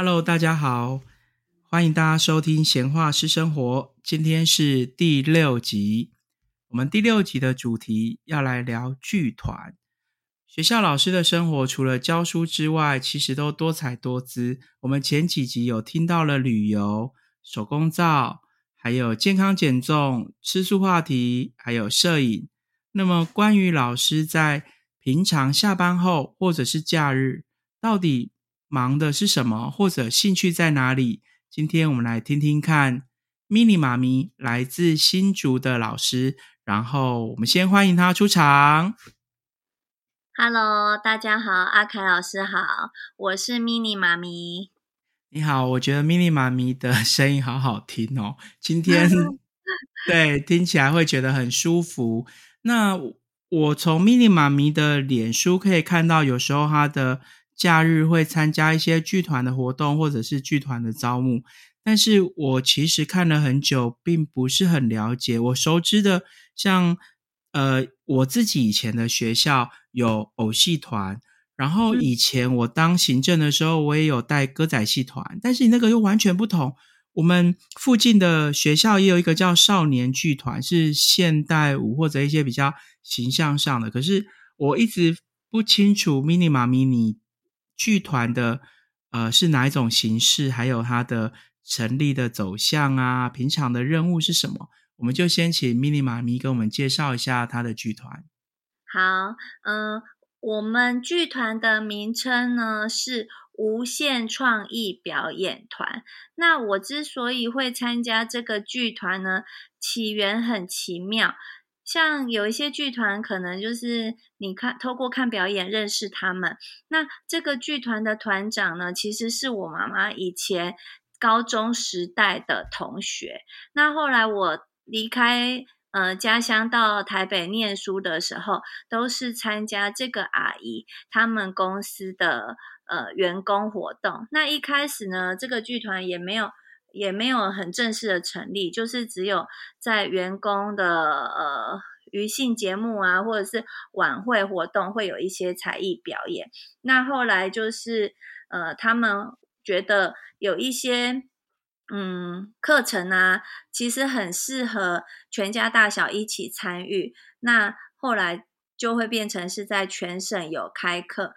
Hello，大家好，欢迎大家收听《闲话是生活》，今天是第六集。我们第六集的主题要来聊剧团。学校老师的生活除了教书之外，其实都多彩多姿。我们前几集有听到了旅游、手工皂，还有健康减重、吃素话题，还有摄影。那么，关于老师在平常下班后或者是假日，到底忙的是什么，或者兴趣在哪里？今天我们来听听看，mini 妈咪来自新竹的老师，然后我们先欢迎他出场。Hello，大家好，阿凯老师好，我是 mini 妈咪。你好，我觉得 mini 妈咪的声音好好听哦，今天 对听起来会觉得很舒服。那我从 mini 妈咪的脸书可以看到，有时候她的。假日会参加一些剧团的活动，或者是剧团的招募，但是我其实看了很久，并不是很了解。我熟知的，像呃，我自己以前的学校有偶戏团，然后以前我当行政的时候，我也有带歌仔戏团，但是那个又完全不同。我们附近的学校也有一个叫少年剧团，是现代舞或者一些比较形象上的，可是我一直不清楚 mini 妈咪你。剧团的呃是哪一种形式？还有它的成立的走向啊，平常的任务是什么？我们就先请 mini 妈咪跟我们介绍一下他的剧团。好，嗯，我们剧团的名称呢是无限创意表演团。那我之所以会参加这个剧团呢，起源很奇妙。像有一些剧团，可能就是你看透过看表演认识他们。那这个剧团的团长呢，其实是我妈妈以前高中时代的同学。那后来我离开呃家乡到台北念书的时候，都是参加这个阿姨他们公司的呃员工活动。那一开始呢，这个剧团也没有。也没有很正式的成立，就是只有在员工的呃娱性节目啊，或者是晚会活动会有一些才艺表演。那后来就是呃，他们觉得有一些嗯课程啊，其实很适合全家大小一起参与。那后来就会变成是在全省有开课。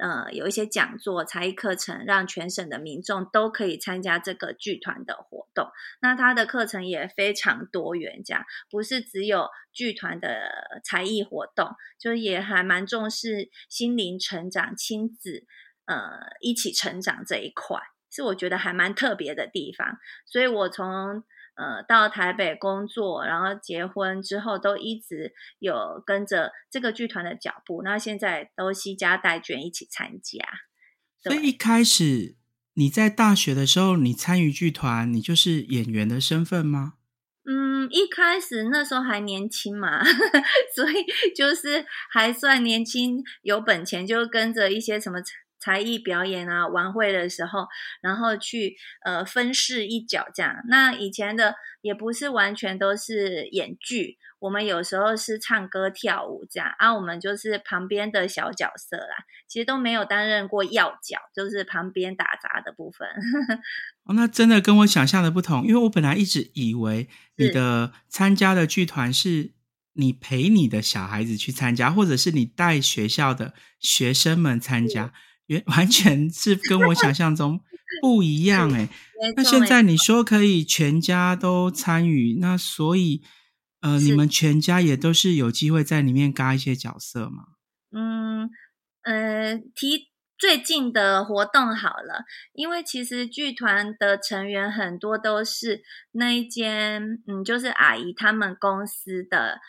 呃，有一些讲座、才艺课程，让全省的民众都可以参加这个剧团的活动。那他的课程也非常多元，这样不是只有剧团的才艺活动，就也还蛮重视心灵成长、亲子呃一起成长这一块，是我觉得还蛮特别的地方。所以我从呃，到台北工作，然后结婚之后，都一直有跟着这个剧团的脚步。那现在都惜家带眷一起参加。所以一开始你在大学的时候，你参与剧团，你就是演员的身份吗？嗯，一开始那时候还年轻嘛，所以就是还算年轻，有本钱，就跟着一些什么。才艺表演啊，晚会的时候，然后去呃分饰一角这样。那以前的也不是完全都是演剧，我们有时候是唱歌跳舞这样啊。我们就是旁边的小角色啦，其实都没有担任过要角，就是旁边打杂的部分。哦，那真的跟我想象的不同，因为我本来一直以为你的参加的剧团是你陪你的小孩子去参加，或者是你带学校的学生们参加。完全是跟我想象中 不一样哎。那现在你说可以全家都参与，那所以呃，你们全家也都是有机会在里面嘎一些角色吗？嗯呃，提最近的活动好了，因为其实剧团的成员很多都是那一间嗯，就是阿姨他们公司的。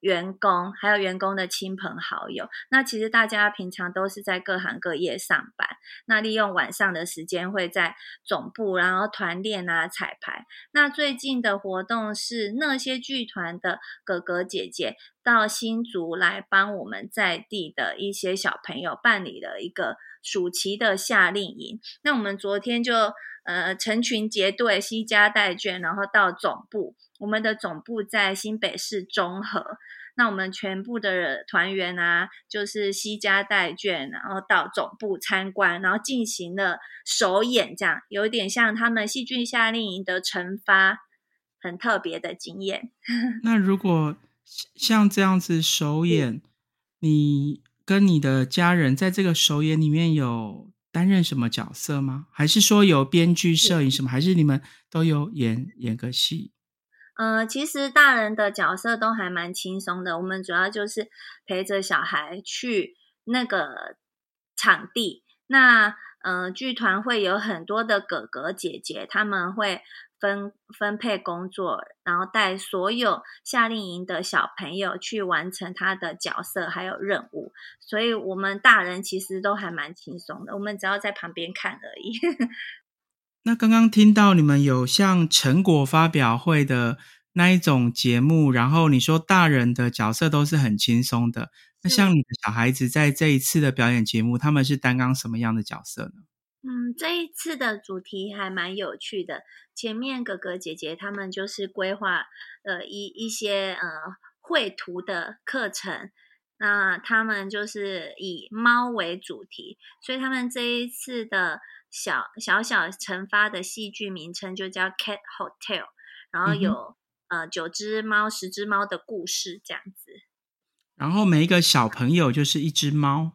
员工还有员工的亲朋好友，那其实大家平常都是在各行各业上班，那利用晚上的时间会在总部，然后团练啊、彩排。那最近的活动是那些剧团的哥哥姐姐到新竹来帮我们在地的一些小朋友办理了一个暑期的夏令营。那我们昨天就呃成群结队、西家带眷，然后到总部。我们的总部在新北市中和。那我们全部的团员啊，就是西家带眷，然后到总部参观，然后进行了首演，这样有点像他们戏剧夏令营的惩罚，很特别的经验。那如果像这样子首演，你跟你的家人在这个首演里面有担任什么角色吗？还是说有编剧、摄影什么？还是你们都有演演个戏？呃，其实大人的角色都还蛮轻松的，我们主要就是陪着小孩去那个场地。那呃，剧团会有很多的哥哥姐姐，他们会分分配工作，然后带所有夏令营的小朋友去完成他的角色还有任务。所以，我们大人其实都还蛮轻松的，我们只要在旁边看而已。那刚刚听到你们有像成果发表会的那一种节目，然后你说大人的角色都是很轻松的。那像你的小孩子在这一次的表演节目，他们是担纲什么样的角色呢？嗯，这一次的主题还蛮有趣的。前面哥哥姐姐他们就是规划呃一一些呃绘图的课程，那他们就是以猫为主题，所以他们这一次的。小小小惩罚的戏剧名称就叫 Cat Hotel，然后有呃九只猫、十只猫的故事这样子。然后每一个小朋友就是一只猫。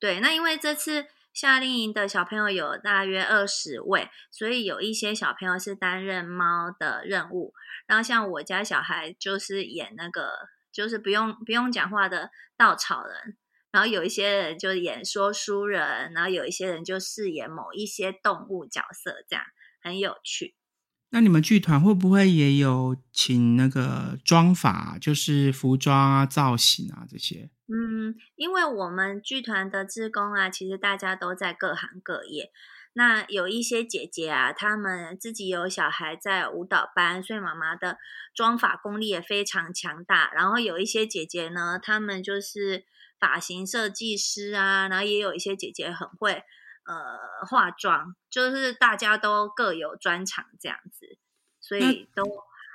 对，那因为这次夏令营的小朋友有大约二十位，所以有一些小朋友是担任猫的任务。然后像我家小孩就是演那个，就是不用不用讲话的稻草人。然后有一些人就演说书人，然后有一些人就饰演某一些动物角色，这样很有趣。那你们剧团会不会也有请那个妆法，就是服装啊、造型啊这些？嗯，因为我们剧团的职工啊，其实大家都在各行各业。那有一些姐姐啊，她们自己有小孩在舞蹈班，所以妈妈的妆法功力也非常强大。然后有一些姐姐呢，她们就是。发型设计师啊，然后也有一些姐姐很会呃化妆，就是大家都各有专长这样子，所以都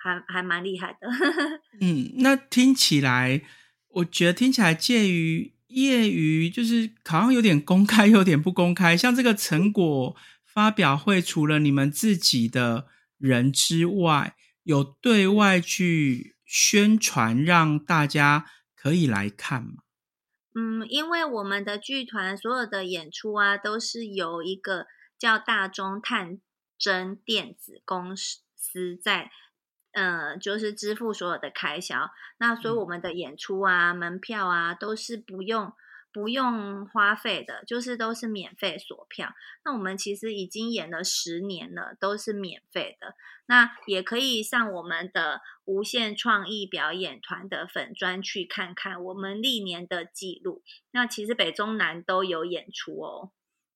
还还蛮厉害的。嗯，那听起来，我觉得听起来介于业余，就是好像有点公开，有点不公开。像这个成果发表会，除了你们自己的人之外，有对外去宣传，让大家可以来看吗？嗯，因为我们的剧团所有的演出啊，都是由一个叫大中探针电子公司在，呃，就是支付所有的开销。那所以我们的演出啊、门票啊，都是不用。不用花费的，就是都是免费锁票。那我们其实已经演了十年了，都是免费的。那也可以上我们的无限创意表演团的粉专去看看我们历年的记录。那其实北中南都有演出哦。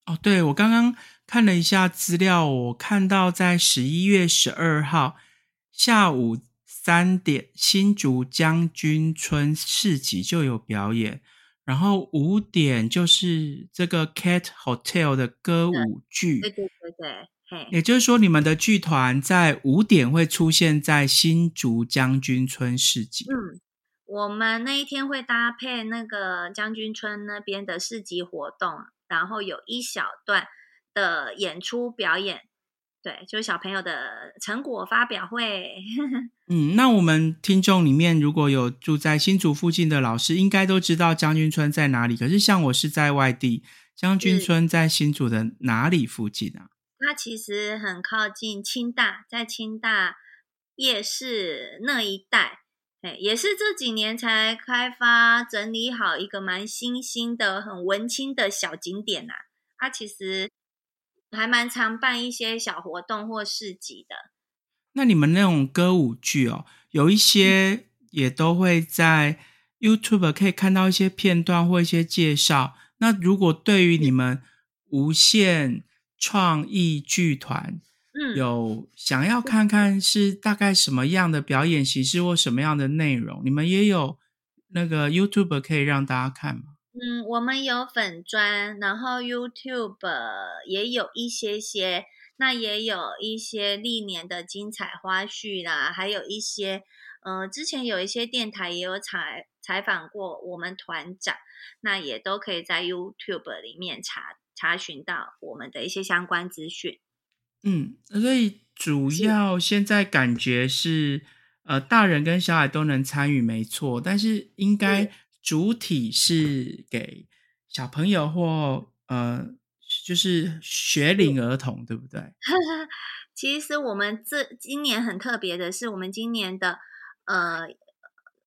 哦，对，我刚刚看了一下资料，我看到在十一月十二号下午三点，新竹将军村市集就有表演。然后五点就是这个 Cat Hotel 的歌舞剧，对对对对，也就是说你们的剧团在五点会出现在新竹将军村市集。嗯，我们那一天会搭配那个将军村那边的市集活动，然后有一小段的演出表演。对，就是小朋友的成果发表会。嗯，那我们听众里面如果有住在新竹附近的老师，应该都知道将军村在哪里。可是像我是在外地，将军村在新竹的哪里附近啊？它其实很靠近清大，在清大夜市那一带。哎，也是这几年才开发整理好一个蛮新兴的、很文青的小景点呐。它其实。还蛮常办一些小活动或市集的。那你们那种歌舞剧哦，有一些也都会在 YouTube 可以看到一些片段或一些介绍。那如果对于你们无限创意剧团，嗯，有想要看看是大概什么样的表演形式或什么样的内容，你们也有那个 YouTube 可以让大家看吗？嗯，我们有粉砖，然后 YouTube 也有一些些。那也有一些历年的精彩花絮啦，还有一些，呃，之前有一些电台也有采采访过我们团长，那也都可以在 YouTube 里面查查询到我们的一些相关资讯。嗯，所以主要现在感觉是，呃，大人跟小孩都能参与，没错，但是应该主体是给小朋友或呃，就是学龄儿童，对不对？其实我们这今年很特别的是，我们今年的呃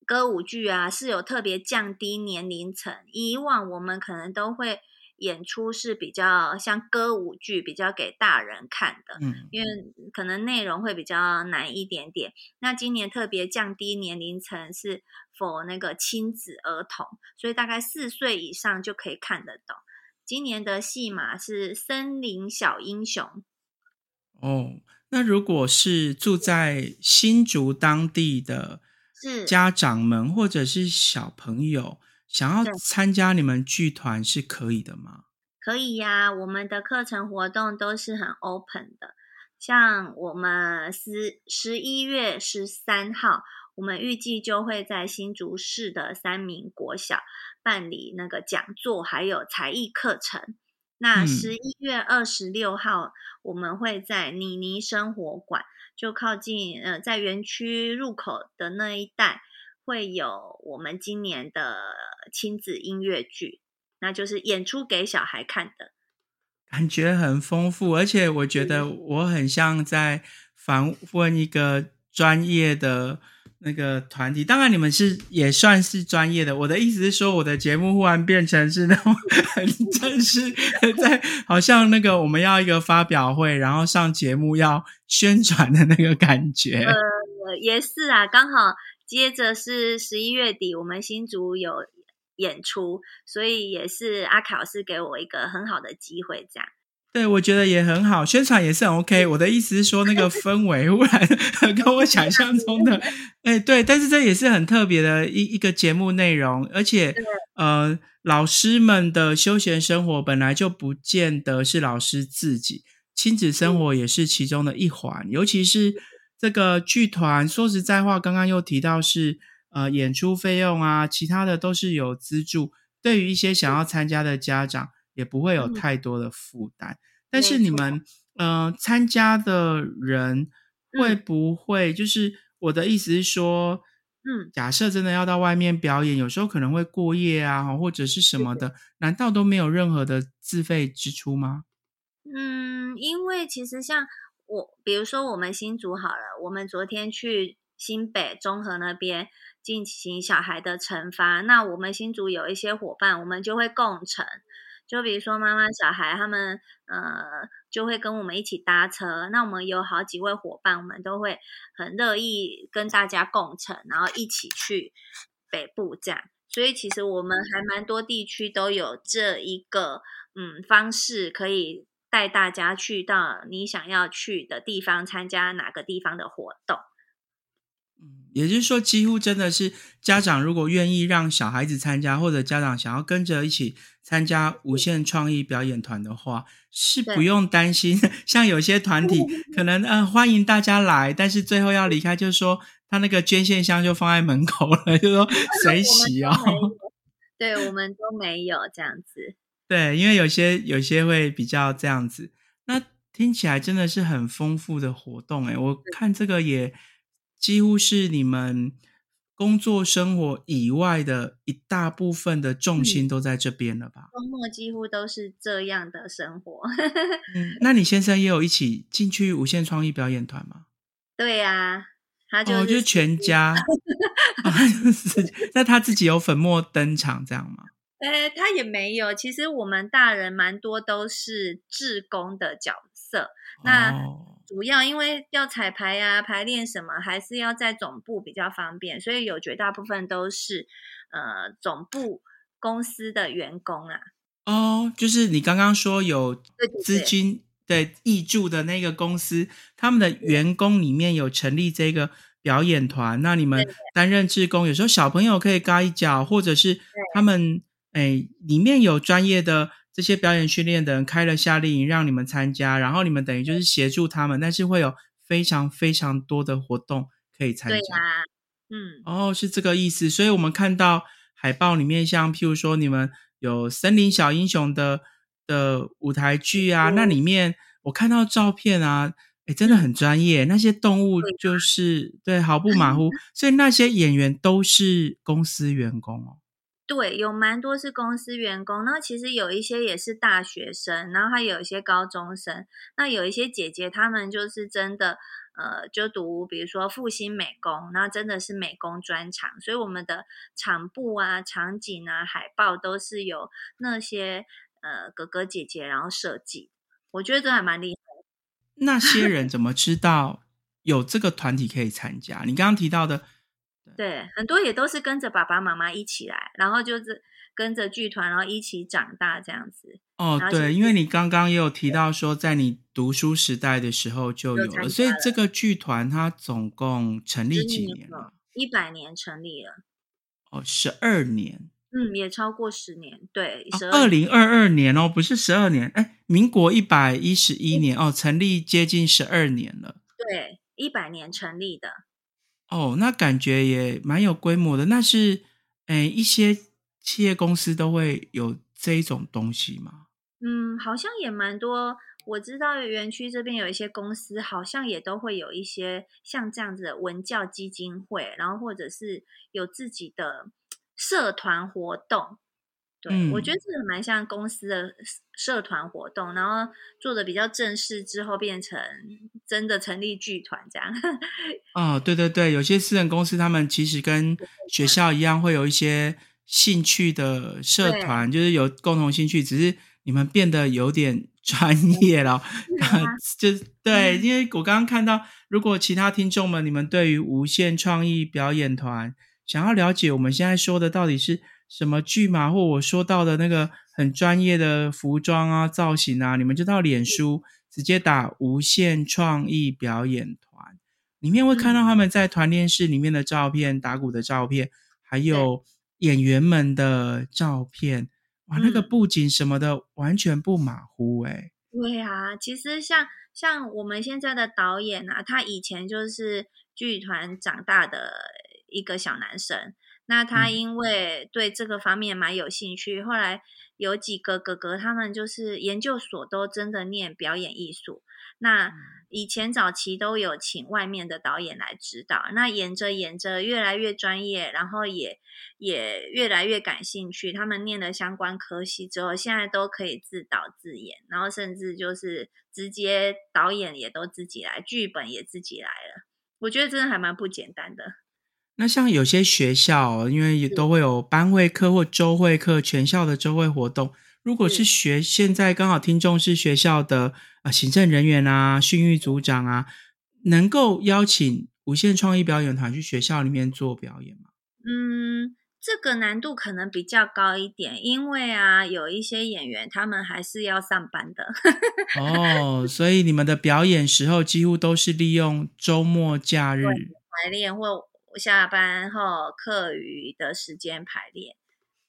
歌舞剧啊是有特别降低年龄层，以往我们可能都会。演出是比较像歌舞剧，比较给大人看的，嗯，因为可能内容会比较难一点点。那今年特别降低年龄层，是否那个亲子儿童，所以大概四岁以上就可以看得懂。今年的戏码是《森林小英雄》。哦，那如果是住在新竹当地的家长们，或者是小朋友。想要参加你们剧团是可以的吗？可以呀，我们的课程活动都是很 open 的。像我们十十一月十三号，我们预计就会在新竹市的三明国小办理那个讲座，还有才艺课程。那十一月二十六号，我们会在妮妮生活馆，就靠近呃，在园区入口的那一带。会有我们今年的亲子音乐剧，那就是演出给小孩看的，感觉很丰富，而且我觉得我很像在访问一个专业的那个团体。当然，你们是也算是专业的。我的意思是说，我的节目忽然变成是那种 很正式，在好像那个我们要一个发表会，然后上节目要宣传的那个感觉。呃，也是啊，刚好。接着是十一月底，我们新竹有演出，所以也是阿考是给我一个很好的机会，这样。对，我觉得也很好，宣传也是很 OK。我的意思是说，那个 氛围忽然 跟我想象 中的，哎，对，但是这也是很特别的一一个节目内容，而且呃，老师们的休闲生活本来就不见得是老师自己，亲子生活也是其中的一环，尤其是。这个剧团说实在话，刚刚又提到是呃演出费用啊，其他的都是有资助，对于一些想要参加的家长也不会有太多的负担。但是你们呃参加的人会不会就是我的意思是说，嗯，假设真的要到外面表演，有时候可能会过夜啊，或者是什么的，难道都没有任何的自费支出吗？嗯，因为其实像。我比如说，我们新组好了，我们昨天去新北中和那边进行小孩的惩罚。那我们新组有一些伙伴，我们就会共乘。就比如说妈妈、小孩他们，呃，就会跟我们一起搭车。那我们有好几位伙伴，我们都会很乐意跟大家共乘，然后一起去北部这样。所以其实我们还蛮多地区都有这一个嗯方式可以。带大家去到你想要去的地方，参加哪个地方的活动？嗯，也就是说，几乎真的是家长如果愿意让小孩子参加，或者家长想要跟着一起参加无限创意表演团的话，是不用担心。像有些团体 可能呃欢迎大家来，但是最后要离开，就是说他那个捐献箱就放在门口了，就说随喜哦。对，我们都没有这样子。对，因为有些有些会比较这样子，那听起来真的是很丰富的活动诶我看这个也几乎是你们工作生活以外的一大部分的重心都在这边了吧？周末几乎都是这样的生活。嗯，那你先生也有一起进去无限创意表演团吗？对呀，他就就全家。那他自己有粉墨登场这样吗？呃，他也没有。其实我们大人蛮多都是志工的角色。那主要因为要彩排啊、排练什么，还是要在总部比较方便，所以有绝大部分都是呃总部公司的员工啊。哦，就是你刚刚说有资金的挹注的那个公司，他们的员工里面有成立这个表演团，那你们担任志工，有时候小朋友可以嘎一脚，或者是他们。哎，里面有专业的这些表演训练的人开了夏令营让你们参加，然后你们等于就是协助他们，但是会有非常非常多的活动可以参加。嗯，哦，是这个意思。所以我们看到海报里面，像譬如说你们有森林小英雄的的舞台剧啊，那里面我看到照片啊。哎，真的很专业，那些动物就是对毫不马虎，所以那些演员都是公司员工哦。对，有蛮多是公司员工，那其实有一些也是大学生，然后还有一些高中生。那有一些姐姐，她们就是真的，呃，就读比如说复兴美工，那真的是美工专长，所以我们的场布啊、场景啊、海报都是有那些呃哥哥姐姐然后设计，我觉得这还蛮厉害。那些人怎么知道有这个团体可以参加？你刚刚提到的，对，很多也都是跟着爸爸妈妈一起来，然后就是跟着剧团，然后一起长大这样子。哦，对，因为你刚刚也有提到说，在你读书时代的时候就有了，所以这个剧团它总共成立几年了？一百年成立了。哦，十二年。嗯，也超过十年，对，二零二二年哦，不是十二年，哎，民国一百一十一年哦，成立接近十二年了，对，一百年成立的，哦，那感觉也蛮有规模的，那是，哎，一些企业公司都会有这一种东西吗？嗯，好像也蛮多，我知道园区这边有一些公司，好像也都会有一些像这样子的文教基金会，然后或者是有自己的。社团活动，对我觉得这个蛮像公司的社团活动，然后做的比较正式之后，变成真的成立剧团这样。哦，对对对，有些私人公司他们其实跟学校一样，会有一些兴趣的社团，就是有共同兴趣，只是你们变得有点 专业了。就对，因为我刚刚看到，如果其他听众们，你们对于无限创意表演团。想要了解我们现在说的到底是什么剧嘛，或我说到的那个很专业的服装啊、造型啊，你们就到脸书直接打“无限创意表演团”，里面会看到他们在团练室里面的照片、打鼓的照片，还有演员们的照片。哇，那个布景什么的完全不马虎哎。对啊，其实像像我们现在的导演啊，他以前就是剧团长大的。一个小男生，那他因为对这个方面蛮有兴趣，后来有几个哥哥，他们就是研究所都真的念表演艺术。那以前早期都有请外面的导演来指导，那演着演着越来越专业，然后也也越来越感兴趣。他们念了相关科系之后，现在都可以自导自演，然后甚至就是直接导演也都自己来，剧本也自己来了。我觉得真的还蛮不简单的。那像有些学校，因为也都会有班会课或周会课，全校的周会活动。如果是学现在刚好听众是学校的啊行政人员啊、训育组长啊，能够邀请无限创意表演团去学校里面做表演吗？嗯，这个难度可能比较高一点，因为啊，有一些演员他们还是要上班的。哦，所以你们的表演时候几乎都是利用周末假日排练或。下班后课余的时间排练，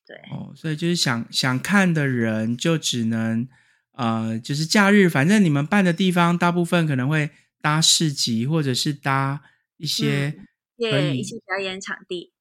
对哦，所以就是想想看的人就只能呃，就是假日，反正你们办的地方大部分可能会搭市集，或者是搭一些可以一些表演场地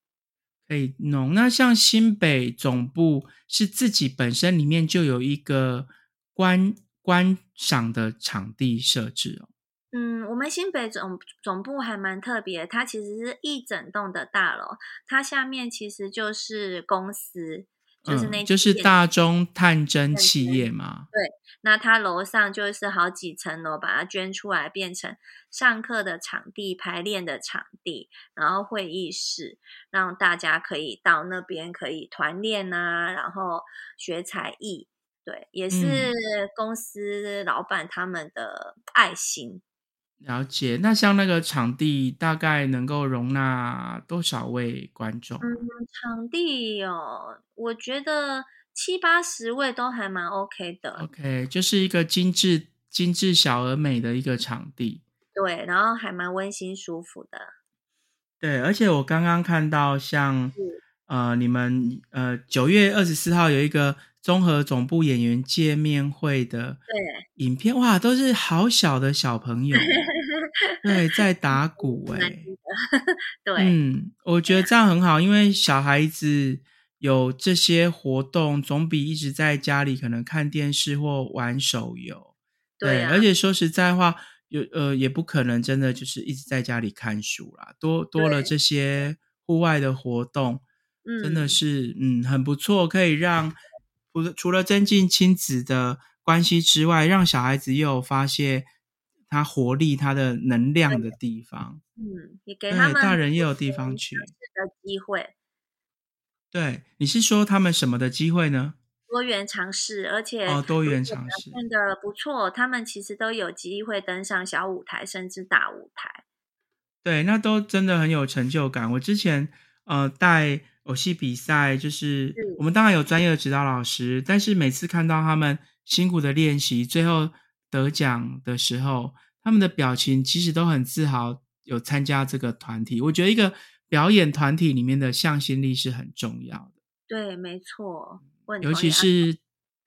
可以弄。那像新北总部是自己本身里面就有一个观观赏的场地设置哦。嗯，我们新北总总部还蛮特别，它其实是一整栋的大楼，它下面其实就是公司，就是那就是大中探针企业嘛。对，那它楼上就是好几层楼，把它捐出来变成上课的场地、排练的场地，然后会议室，让大家可以到那边可以团练啊，然后学才艺。对，也是公司老板他们的爱心。了解，那像那个场地大概能够容纳多少位观众？嗯，场地哦，我觉得七八十位都还蛮 OK 的。OK，就是一个精致、精致小而美的一个场地。对，然后还蛮温馨舒服的。对，而且我刚刚看到，像呃，你们呃九月二十四号有一个综合总部演员见面会的对。影片，哇，都是好小的小朋友，对，在打 鼓哎、对，嗯，我觉得这样很好，因为小孩子有这些活动，总比一直在家里可能看电视或玩手游。对啊而且说实在话，有呃也不可能真的就是一直在家里看书啦，多多了对。这些户外的活动，真的嗯。是嗯很不错，可以让除了除了增进亲子的关系之外，让小孩子又有发泄他活力、他的能量的地方。嗯，也给他们大人也有地方去的机会，对，你是说他们什么的机会呢？多元尝试，而且哦多元尝试表现的不错，他们其实都有机会登上小舞台，甚至大舞台。对，那都真的很有成就感。我之前呃带偶戏比赛，就是是我们当然有专业的指导老师，但是每次看到他们辛苦的练习，最后得奖的时候，他们的表情其实都很自豪，有参加这个团体。我觉得一个表演团体里面的向心力是很重要的。对，没错，尤其是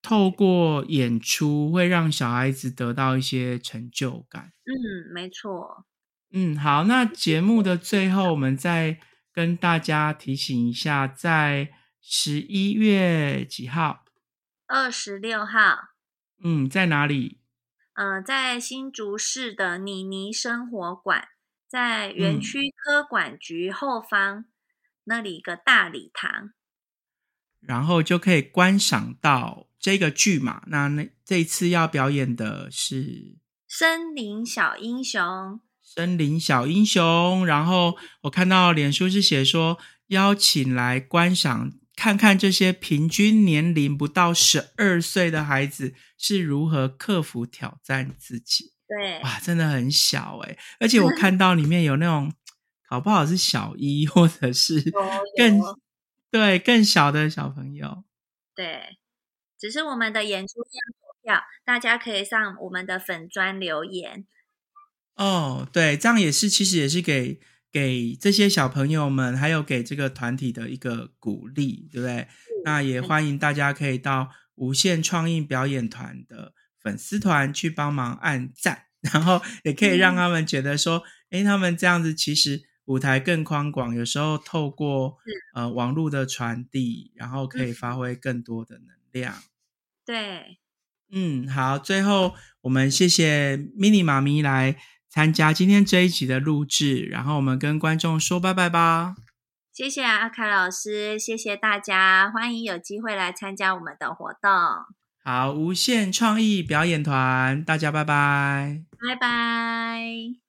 透过演出，会让小孩子得到一些成就感。嗯，没错。嗯，好，那节目的最后，我们再跟大家提醒一下，在十一月几号？二十六号，嗯，在哪里？嗯、在新竹市的妮妮生活馆，在园嗯区科管局后方、那里一个大礼堂。然后就可以观赏到这个剧嘛。那那这一次要表演的是森林小英雄，森林小英雄，然后我看到脸书是写说邀请来观赏，看看这些平均年龄不到十二岁的孩子是如何克服挑战自己。对，哇，真的很小诶、而且我看到里面有那种搞不好是小一或者是 更有对更小的小朋友。对，只是我们的演出要投票，大家可以上我们的粉砖留言。哦，对，这样也是，其实也是给给这些小朋友们，还有给这个团体的一个鼓励，对不对？那也欢迎大家可以到无限创意表演团的粉丝团去帮忙按赞，然后也可以让他们觉得说，诶，他们这样子其实舞台更宽广，有时候透过呃网络的传递，然后可以发挥更多的能量。对，嗯，好，最后我们谢谢 mini 妈咪来参加今天这一集的录制，然后我们跟观众说拜拜吧。谢谢阿凯老师，谢谢大家，欢迎有机会来参加我们的活动，好，无限创意表演团，大家拜拜。拜拜。